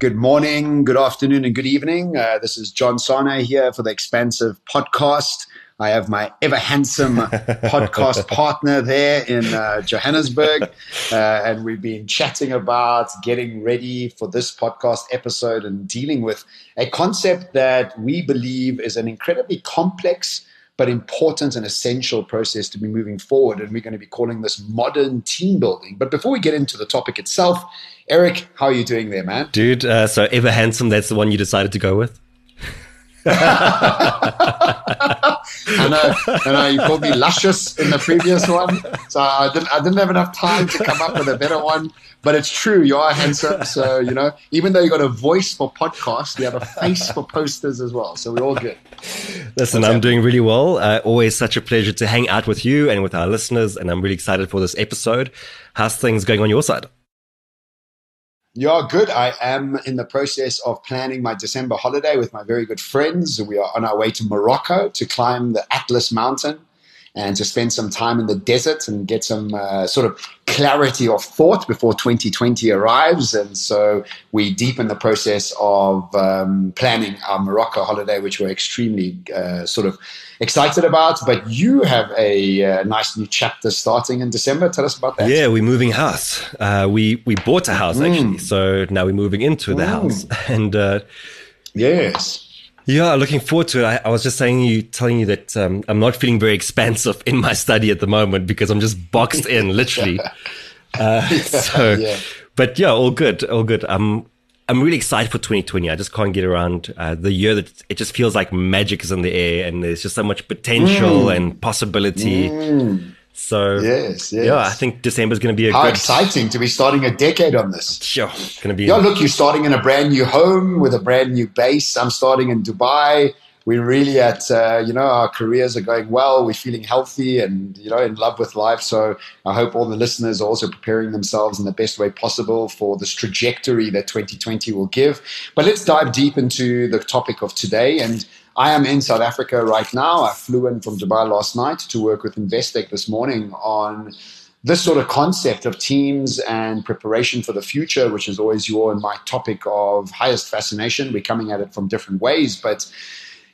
Good morning, good afternoon, and good evening. Uh, this is John Sanei here for the Expansive Podcast. I have my ever handsome podcast partner there in uh, Johannesburg, uh, and we've been chatting about getting ready for this podcast episode and dealing with a concept that we believe is an incredibly complex but important and essential process to be moving forward. And we're going to be calling this modern team building. But before we get into the topic itself, Eric, how are you doing there, man? Dude, uh, so Ever Handsome, that's the one you decided to go with? I know, I know. You called me luscious in the previous one, so I didn't. I didn't have enough time to come up with a better one. But it's true, you are handsome. So you know, even though you got a voice for podcasts, you have a face for posters as well. So we're all good. Listen, What's I'm doing really well. Uh, always such a pleasure to hang out with you and with our listeners, and I'm really excited for this episode. How's things going on your side? Yeah, good. I am in the process of planning my December holiday with my very good friends. We are on our way to Morocco to climb the Atlas Mountain and to spend some time in the desert and get some uh, sort of clarity of thought before 2020 arrives. And so we deepen the process of um, planning our Morocco holiday, which we're extremely uh, sort of excited about. But you have a uh, nice new chapter starting in December. Tell us about that. Yeah, we're moving house. Uh, we we bought a house actually, mm. so now we're moving into the mm. house. And uh, yes. Yeah, looking forward to it. I, I, was just saying you, telling you that um, I'm not feeling very expansive in my study at the moment because I'm just boxed in, literally. Uh, so, yeah. but yeah, all good, all good. I'm, I'm really excited for 2020. I just can't get around uh, the year that it just feels like magic is in the air and there's just so much potential mm. and possibility. Mm. So yes, yes, yeah, I think December is going to be a How good... exciting to be starting a decade on this. Sure, going to be. Yeah, look, you're starting in a brand new home with a brand new base. I'm starting in Dubai. We're really at, uh, you know, our careers are going well. We're feeling healthy and, you know, in love with life. So I hope all the listeners are also preparing themselves in the best way possible for this trajectory that 2020 will give. But let's dive deep into the topic of today. And I am in South Africa right now. I flew in from Dubai last night to work with Investec this morning on this sort of concept of teams and preparation for the future, which is always your and my topic of highest fascination. We're coming at it from different ways, but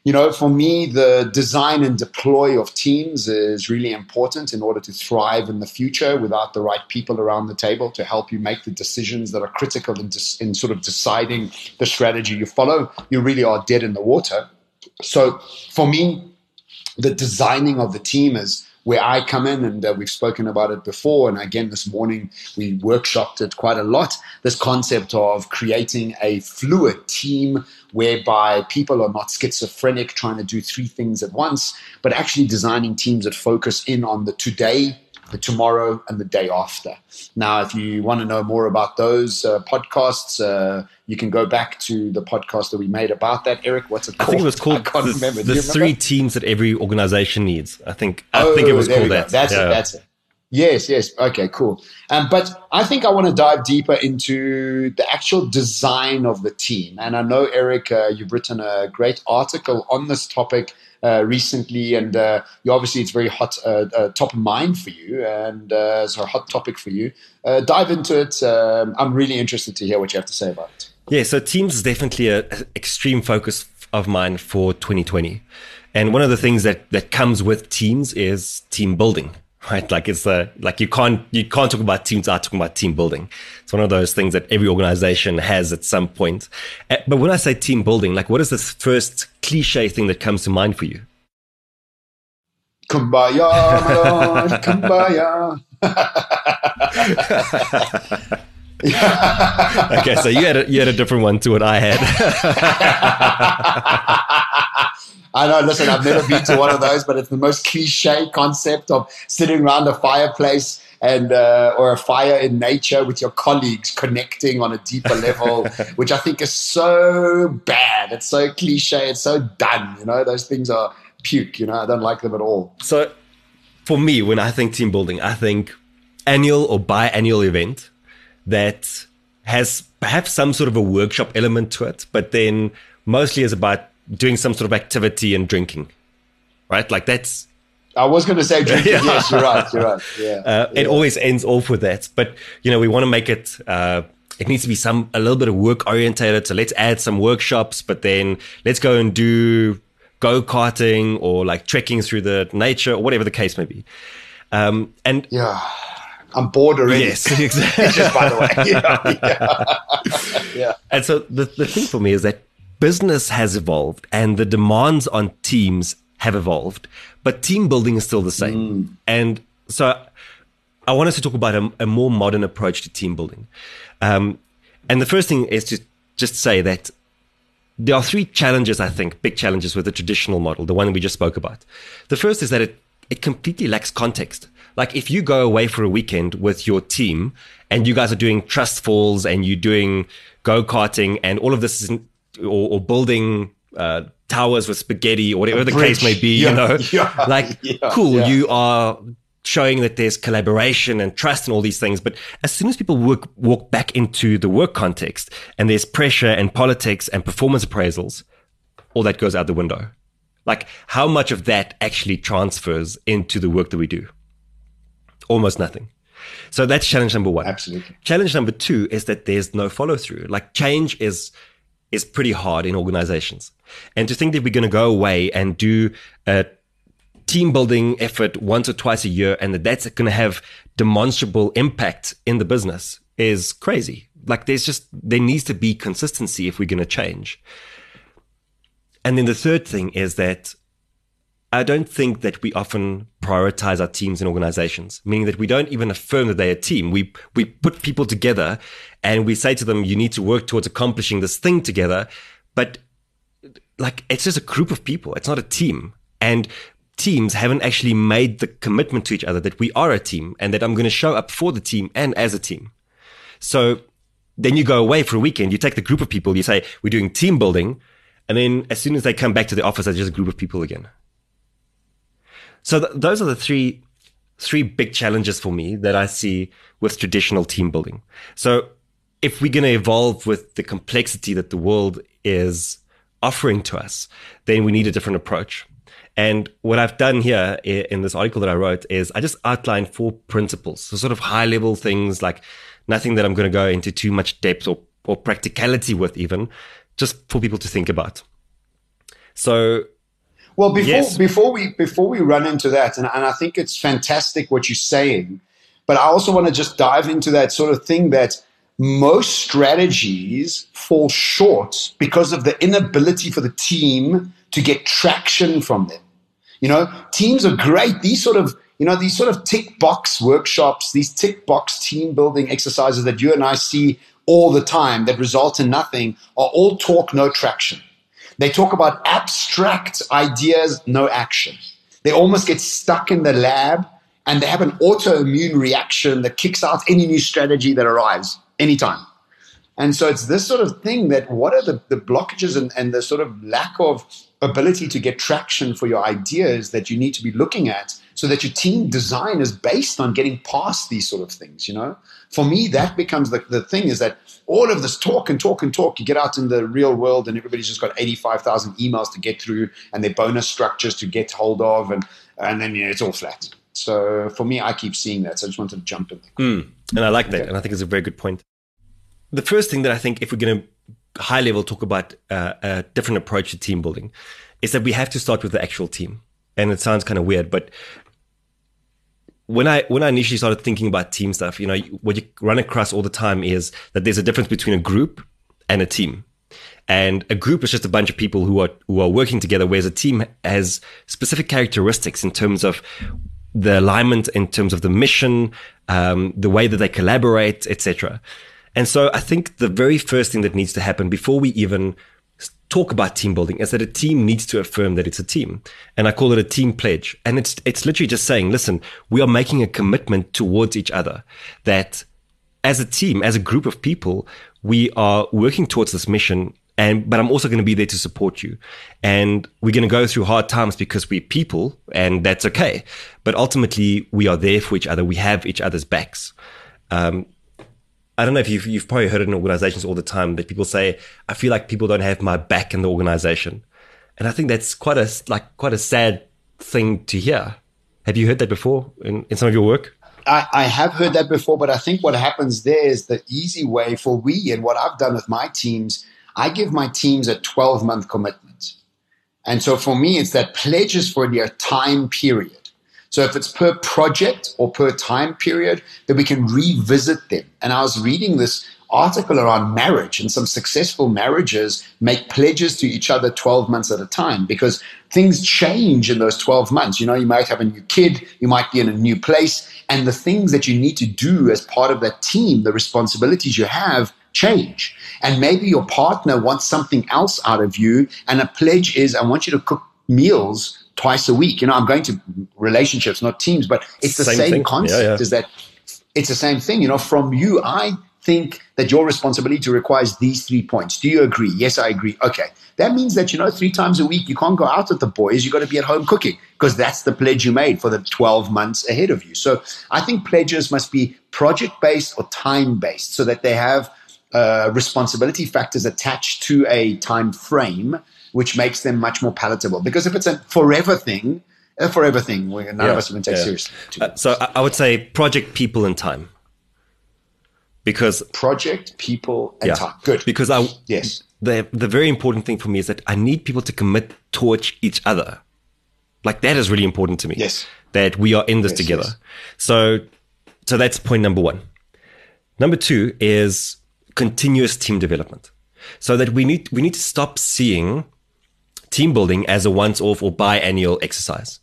you know, for me, the design and deploy of teams is really important in order to thrive in the future without the right people around the table to help you make the decisions that are critical in, in sort of deciding the strategy you follow. You really are dead in the water. So for me, the designing of the team is where I come in, and uh, we've spoken about it before. And again, this morning we workshopped it quite a lot. This concept of creating a fluid team whereby people are not schizophrenic trying to do three things at once, but actually designing teams that focus in on the today, the tomorrow, and the day after. Now, if you want to know more about those uh, podcasts, uh, you can go back to the podcast that we made about that. Eric, what's it called? I think it was called I can't the, remember. the remember? three teams that every organization needs. I think I oh, think it was called that. That's yeah. it. That's it. Yes, yes. Okay, cool. Um, but I think I want to dive deeper into the actual design of the team. And I know, Eric, uh, you've written a great article on this topic uh, recently, and uh, you obviously it's very hot, uh, uh, top of mind for you, and uh, it's a hot topic for you. dive into it. Um, I'm really interested to hear what you have to say about it. Yeah, so Teams is definitely an extreme focus of mine for 2020, and one of the things that that comes with Teams is team building right? Like it's a, like you can't, you can't talk about teams without talking about team building. It's one of those things that every organization has at some point. Eh, but when I say team building, like what is the first cliche thing that comes to mind for you? Kumbaya, kumbaya. okay, so you had a, you had a different one to what I had. I know, listen, I've never been to one of those, but it's the most cliche concept of sitting around a fireplace and uh, or a fire in nature with your colleagues connecting on a deeper level, which I think is so bad. It's so cliche. It's so done. You know, those things are puke. You know, I don't like them at all. So, for me, when I think team building, I think annual or biannual event that has perhaps some sort of a workshop element to it, but then mostly is about doing some sort of activity and drinking, right? Like that's. I was going to say drinking. yeah. Yes, you're right. You're right. Yeah, uh, yeah. It always ends off with that, but you know we want to make it uh, it needs to be some a little bit of work orientated. So let's add some workshops, but then let's go and do go karting or like trekking through the nature or whatever the case may be. Um, and yeah, I'm bored already. Yes, exactly. Just by the way, yeah, yeah. yeah. And so the the thing for me is that business has evolved and the demands on teams have evolved, but team building is still the same. Mm. And so I want us to talk about a, a more modern approach to team building. Um, and the first thing is to just say that there are three challenges, I think, big challenges with the traditional model, the one we just spoke about. The first is that it, it completely lacks context. Like if you go away for a weekend with your team and you guys are doing trust falls and you're doing go karting and all of this is or, or, building uh, towers with spaghetti or whatever the case may be, yeah, you know, yeah, like yeah, cool, you are showing that there's collaboration and trust and all these things. But as soon as people work, walk back into the work context and there's pressure and politics and performance appraisals, all that goes out the window. Like how much of that actually transfers into the work that we do? Almost nothing. So that's challenge number one. Absolutely. Challenge number two is that there's no follow through. Like change is is pretty hard in organizations. And to think that we're going to go away and do a team building effort once or twice a year and that that's going to have demonstrable impact in the business is crazy. Like there's just, there needs to be consistency if we're going to change. And then the third thing is that I don't think that we often prioritize our teams and organizations, meaning that we don't even affirm that they're a team. We, we put people together and we say to them, you need to work towards accomplishing this thing together. But like, it's just a group of people. It's not a team. And teams haven't actually made the commitment to each other that we are a team and that I'm going to show up for the team and as a team. So then you go away for a weekend, you take the group of people, you say, we're doing team building. And then as soon as they come back to the office, they're just a group of people again. So th- those are the three, three big challenges for me that I see with traditional team building. So if we're going to evolve with the complexity that the world is offering to us, then we need a different approach. And what I've done here in this article that I wrote is I just outlined four principles, so sort of high level things like nothing that I'm going to go into too much depth or, or practicality with even, just for people to think about. So well, before yes. before we before we run into that, and, and I think it's fantastic what you're saying, but I also want to just dive into that sort of thing that most strategies fall short because of the inability for the team to get traction from them. You know, teams are great. These sort of, you know, these sort of tick box workshops, these tick box team building exercises that you and I see all the time that result in nothing are all talk, no traction. They talk about abstract ideas, no action. They almost get stuck in the lab and they have an autoimmune reaction that kicks out any new strategy that arrives anytime. And so it's this sort of thing that what are the, the blockages and, and the sort of lack of ability to get traction for your ideas that you need to be looking at so that your team design is based on getting past these sort of things, you know? For me, that becomes the, the thing is that all of this talk and talk and talk, you get out in the real world and everybody's just got 85,000 emails to get through and their bonus structures to get hold of and, and then you know, it's all flat. So for me, I keep seeing that. So I just wanted to jump in. Mm, and I like that. Okay. And I think it's a very good point. The first thing that I think if we're going to high level talk about uh, a different approach to team building is that we have to start with the actual team. And it sounds kind of weird, but when I when I initially started thinking about team stuff, you know, what you run across all the time is that there's a difference between a group and a team. And a group is just a bunch of people who are who are working together, whereas a team has specific characteristics in terms of the alignment, in terms of the mission, um, the way that they collaborate, etc. And so I think the very first thing that needs to happen before we even talk about team building is that a team needs to affirm that it's a team. And I call it a team pledge. And it's, it's literally just saying, listen, we are making a commitment towards each other that as a team, as a group of people, we are working towards this mission. And, but I'm also going to be there to support you. And we're going to go through hard times because we're people and that's okay. But ultimately, we are there for each other. We have each other's backs. Um, I don't know if you've, you've probably heard it in organizations all the time that people say, I feel like people don't have my back in the organization. And I think that's quite a, like, quite a sad thing to hear. Have you heard that before in, in some of your work? I, I, have heard that before, but I think what happens there is the easy way for we and what I've done with my teams. I give my teams a 12 month commitment. And so for me, it's that pledges for their time period. So if it's per project or per time period, then we can revisit them. And I was reading this article around marriage and some successful marriages make pledges to each other 12 months at a time because things change in those 12 months. You know, you might have a new kid, you might be in a new place, and the things that you need to do as part of that team, the responsibilities you have, change. And maybe your partner wants something else out of you, and a pledge is, I want you to cook meals twice a week. You know, I'm going to relationships, not teams, but it's the same, same concept yeah, yeah. is that it's the same thing. You know, from you, I think that your responsibility requires these three points. Do you agree? Yes, I agree. Okay. That means that, you know, three times a week, you can't go out with the boys. You've got to be at home cooking because that's the pledge you made for the 12 months ahead of you. So I think pledges must be project based or time based so that they have uh, responsibility factors attached to a time frame, which makes them much more palatable. Because if it's a forever thing, a forever thing, none yeah, of us can take yeah. seriously. Uh, so I would say project, people, and time because project, people, and yeah, time. Good. Because I yes, the the very important thing for me is that I need people to commit towards each other. Like that is really important to me. Yes. That we are in this yes, together. Yes. So so that's point number one. Number two is continuous team development. So that we need we need to stop seeing team building as a once off or biannual exercise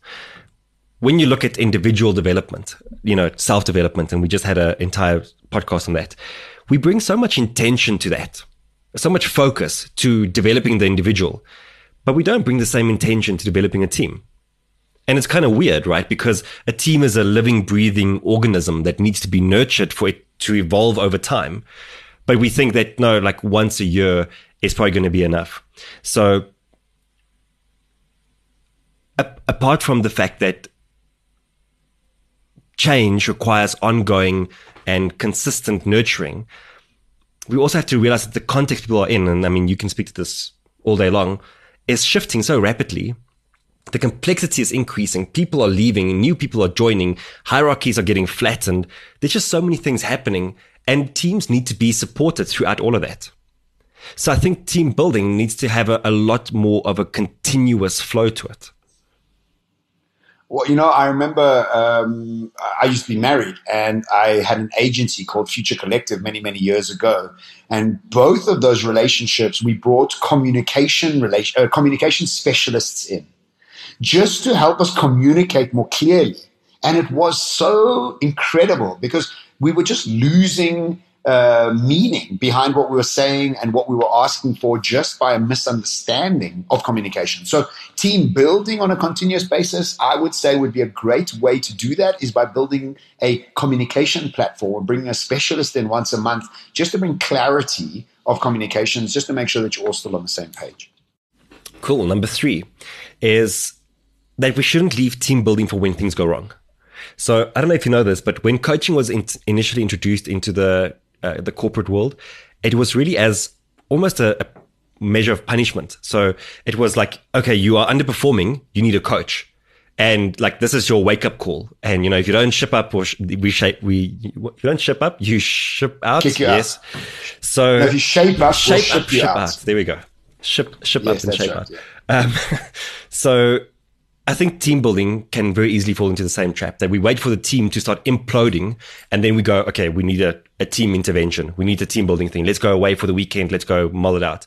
when you look at individual development, you know, self development, and we just had an entire podcast on that, we bring so much intention to that, so much focus to developing the individual, but we don't bring the same intention to developing a team. And it's kind of weird, right? Because a team is a living, breathing organism that needs to be nurtured for it to evolve over time. But we think that no, like once a year is probably going to be enough. So, apart from the fact that change requires ongoing and consistent nurturing, we also have to realize that the context people are in, and I mean, you can speak to this all day long, is shifting so rapidly. The complexity is increasing. People are leaving. New people are joining. Hierarchies are getting flattened. There's just so many things happening and teams need to be supported throughout all of that. So I think team building needs to have a, a lot more of a continuous flow to it. Well, you know, I remember um, I used to be married and I had an agency called Future Collective many, many years ago. And both of those relationships, we brought communication, relation, uh, communication specialists in just to help us communicate more clearly. And it was so incredible because we were just losing uh, meaning behind what we were saying and what we were asking for just by a misunderstanding of communication. So, team building on a continuous basis, I would say, would be a great way to do that is by building a communication platform, bringing a specialist in once a month just to bring clarity of communications, just to make sure that you're all still on the same page. Cool. Number three is that we shouldn't leave team building for when things go wrong. So I don't know if you know this, but when coaching was in- initially introduced into the uh, the corporate world, it was really as almost a, a measure of punishment. So it was like, okay, you are underperforming, you need a coach. And like, this is your wake up call. And, you know, if you don't ship up or sh- we shape, we, if you don't ship up, you ship out. Kick you yes. Out. So no, if you shape up, shape we'll up, ship out. out. There we go. Ship, ship yes, up and shape right, out. Yeah. Um, so I think team building can very easily fall into the same trap that we wait for the team to start imploding and then we go, okay, we need a, a team intervention. We need a team building thing. Let's go away for the weekend. Let's go mull it out.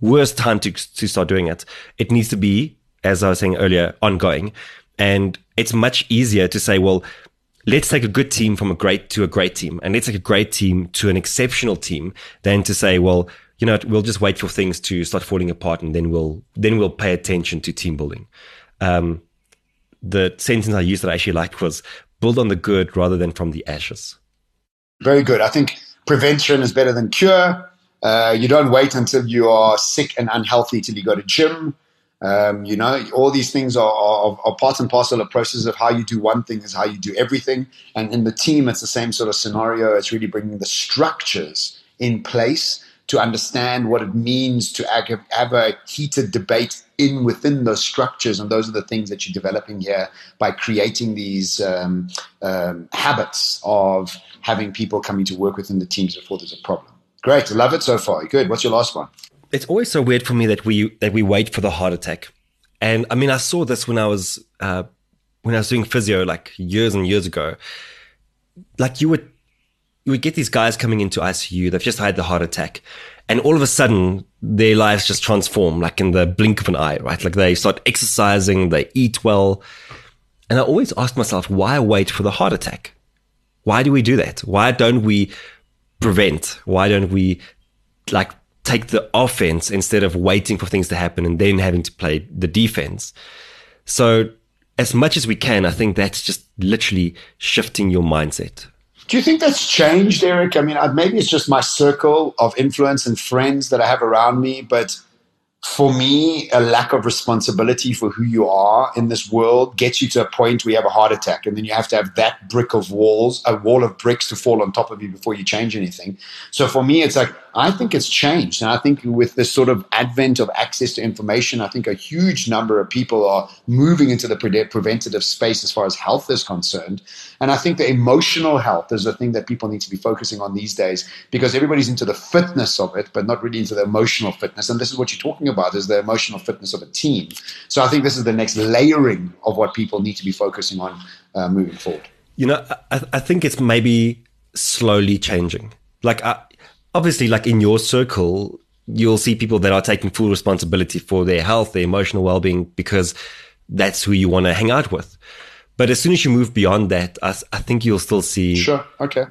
Worst time to, to start doing it. It needs to be, as I was saying earlier, ongoing. And it's much easier to say, well, let's take a good team from a great to a great team and let's take a great team to an exceptional team than to say, well, you know, we'll just wait for things to start falling apart and then we'll, then we'll pay attention to team building um, the sentence I used that I actually liked was build on the good rather than from the ashes. Very good. I think prevention is better than cure. Uh, you don't wait until you are sick and unhealthy till you go to gym. Um, you know, all these things are, are, are, part and parcel of process of how you do one thing is how you do everything. And in the team, it's the same sort of scenario. It's really bringing the structures in place to understand what it means to have a heated debate in within those structures. And those are the things that you're developing here by creating these um, um, habits of having people coming to work within the teams before there's a problem. Great, love it so far. Good. What's your last one? It's always so weird for me that we that we wait for the heart attack, and I mean I saw this when I was uh, when I was doing physio like years and years ago. Like you would would get these guys coming into ICU. They've just had the heart attack, and all of a sudden their lives just transform like in the blink of an eye, right? Like they start exercising, they eat well, and I always ask myself, why wait for the heart attack? Why do we do that? Why don't we prevent? Why don't we like take the offense instead of waiting for things to happen and then having to play the defense? So as much as we can, I think that's just literally shifting your mindset. Do you think that's changed, Eric? I mean, maybe it's just my circle of influence and friends that I have around me, but for me, a lack of responsibility for who you are in this world gets you to a point where you have a heart attack, and then you have to have that brick of walls, a wall of bricks to fall on top of you before you change anything. So for me, it's like I think it's changed, and I think with this sort of advent of access to information, I think a huge number of people are moving into the pre- preventative space as far as health is concerned, and I think the emotional health is the thing that people need to be focusing on these days because everybody's into the fitness of it, but not really into the emotional fitness, and this is what you're talking about is the emotional fitness of a team. So I think this is the next layering of what people need to be focusing on uh, moving forward. You know, I, I, think it's maybe slowly changing. Like, I, obviously, like in your circle, you'll see people that are taking full responsibility for their health, their emotional well being, because that's who you want to hang out with. But as soon as you move beyond that, I, I think you'll still see. Sure. Okay.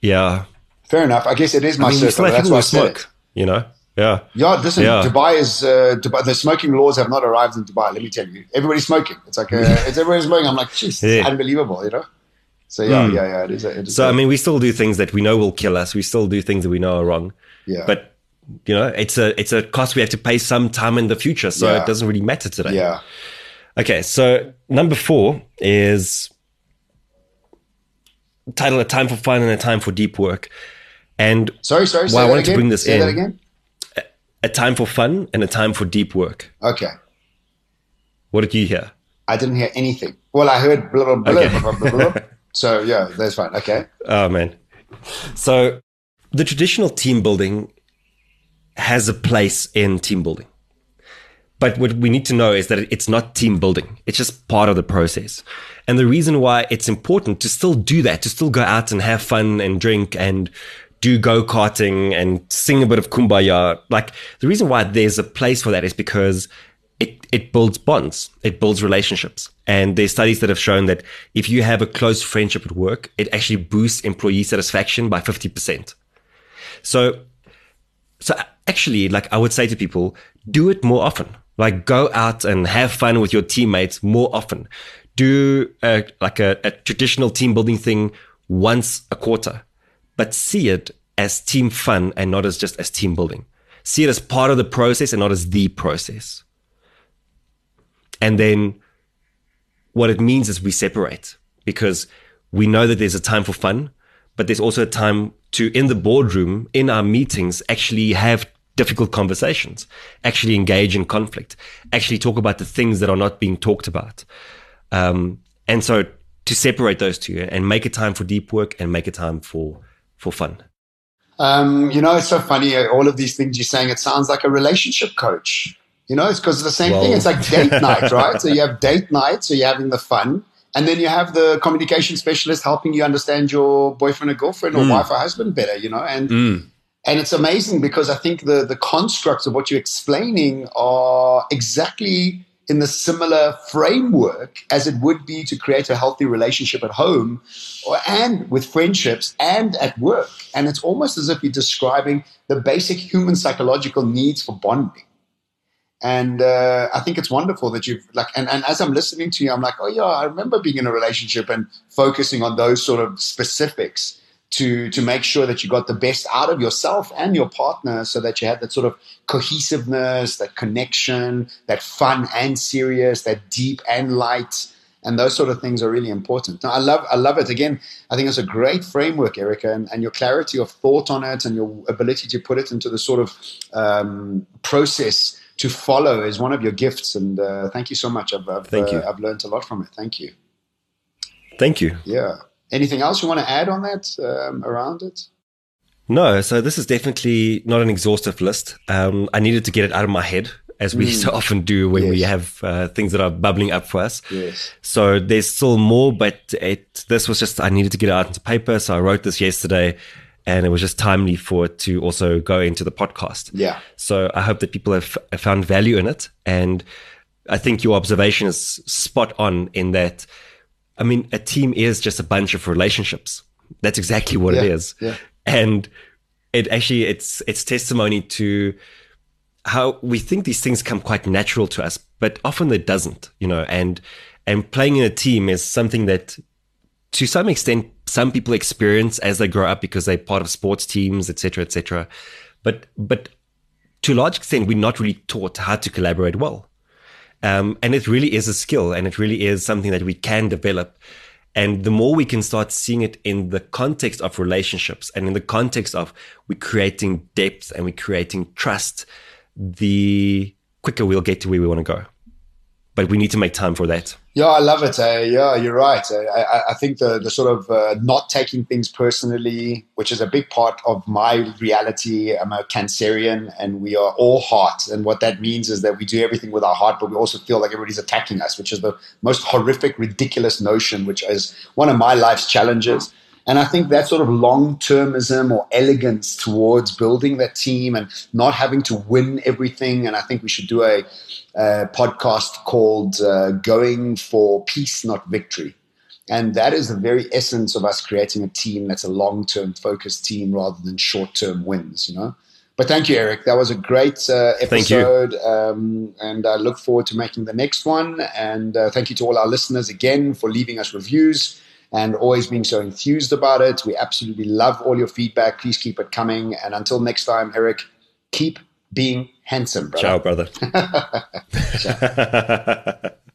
Yeah. Fair enough. I guess it is my I mean, circle. That's why I smoke. You know. Yeah. Yeah. Listen, yeah. Dubai is uh, Dubai, the smoking laws have not arrived in Dubai. Let me tell you, everybody's smoking. It's like uh, it's everybody's smoking. I'm like, jeez, yeah. unbelievable, you know. So yeah, mm. yeah, yeah. It is. It is so I mean, we still do things that we know will kill us. We still do things that we know are wrong. Yeah. But you know, it's a it's a cost we have to pay some time in the future. So yeah. it doesn't really matter today. Yeah. Okay. So number four is title: A time for fun and a time for deep work. And sorry, sorry. Why I wanted again? to bring this say in. That again? a time for fun and a time for deep work. Okay. What did you hear? I didn't hear anything. Well, I heard blah, blah, blah, okay. blah, blah, blah, blah. So, yeah, that's fine. Okay. Oh, man. So, the traditional team building has a place in team building. But what we need to know is that it's not team building. It's just part of the process. And the reason why it's important to still do that, to still go out and have fun and drink and do go karting and sing a bit of kumbaya. Like the reason why there's a place for that is because it, builds bonds, it builds relationships. And there's studies that have shown that if you have a close friendship at work, it actually boosts employee satisfaction by 50%. So, so actually, like I would say to people, do it more often. Like go out and have fun with your teammates more often. Do a, like a, a traditional team building thing once a quarter but see it as team fun and not as just as team building. See it as part of the process and not as the process. And then what it means is we separate because we know that there's a time for fun, but there's also a time to, in the boardroom, in our meetings, actually have difficult conversations, actually engage in conflict, actually talk about the things that are not being talked about. Um, and so to separate those two and make a time for deep work and make a time for for fun? Um, you know, it's so funny. All of these things you're saying, it sounds like a relationship coach. You know, it's because the same well. thing. It's like date night, right? So you have date night, so you're having the fun. And then you have the communication specialist helping you understand your boyfriend or girlfriend or mm. wife or husband better, you know? And mm. and it's amazing because I think the the constructs of what you're explaining are exactly in the similar framework as it would be to create a healthy relationship at home or, and with friendships and at work. And it's almost as if you're describing the basic human psychological needs for bonding. And uh, I think it's wonderful that you've like, and, and as I'm listening to you, I'm like, oh yeah, I remember being in a relationship and focusing on those sort of specifics to to make sure that you got the best out of yourself and your partner so that you had that sort of cohesiveness that connection that fun and serious that deep and light and those sort of things are really important. Now, I love I love it. Again, I think it's a great framework, Erica, and, and your clarity of thought on it and your ability to put it into the sort of um, process to follow is one of your gifts. And uh, thank you so much. I've, I've, thank you. Uh, I've learned a lot from it. Thank you. Thank you. Yeah. Anything else you want to add on that um, around it? No, so this is definitely not an exhaustive list. Um, I needed to get it out of my head as we mm. so often do when yes. we have uh, things that are bubbling up for us. Yes. So there's still more, but it, this was just, I needed to get it out into paper. So I wrote this yesterday and it was just timely for it to also go into the podcast. Yeah. So I hope that people have, have found value in it. And I think your observation is spot on in that. I mean, a team is just a bunch of relationships. That's exactly what yeah. it is. Yeah. And it actually, it's, it's testimony to, how we think these things come quite natural to us, but often it doesn't, you know, and, and playing in a team is something that to some extent, some people experience as they grow up because they're part of sports teams, etc., etc. But, but to a large extent, we're not really taught how to collaborate well. Um, and it really is a skill and it really is something that we can develop. And the more we can start seeing it in the context of relationships and in the context of we're creating depth and we're creating trust the quicker we'll get to where we want to go. But we need to make time for that. Yeah, I love it. Uh, yeah, you're right. Uh, I, I, think the, the sort of uh, not taking things personally, which is a big part of my reality. I'm a Cancerian and we are all heart. And what that means is that we do everything with our heart, but we also feel like everybody's attacking us, which is the most horrific, ridiculous notion, which is one of my life's challenges. And I think that sort of long termism or elegance towards building that team and not having to win everything. And I think we should do a, a podcast called uh, Going for Peace, Not Victory. And that is the very essence of us creating a team that's a long term focused team rather than short term wins, you know? But thank you, Eric. That was a great uh, episode. Um, and I look forward to making the next one. And uh, thank you to all our listeners again for leaving us reviews and always being so enthused about it. We absolutely love all your feedback. Please keep it coming. And until next time, Eric, keep being handsome, brother. Ciao, brother. Ciao.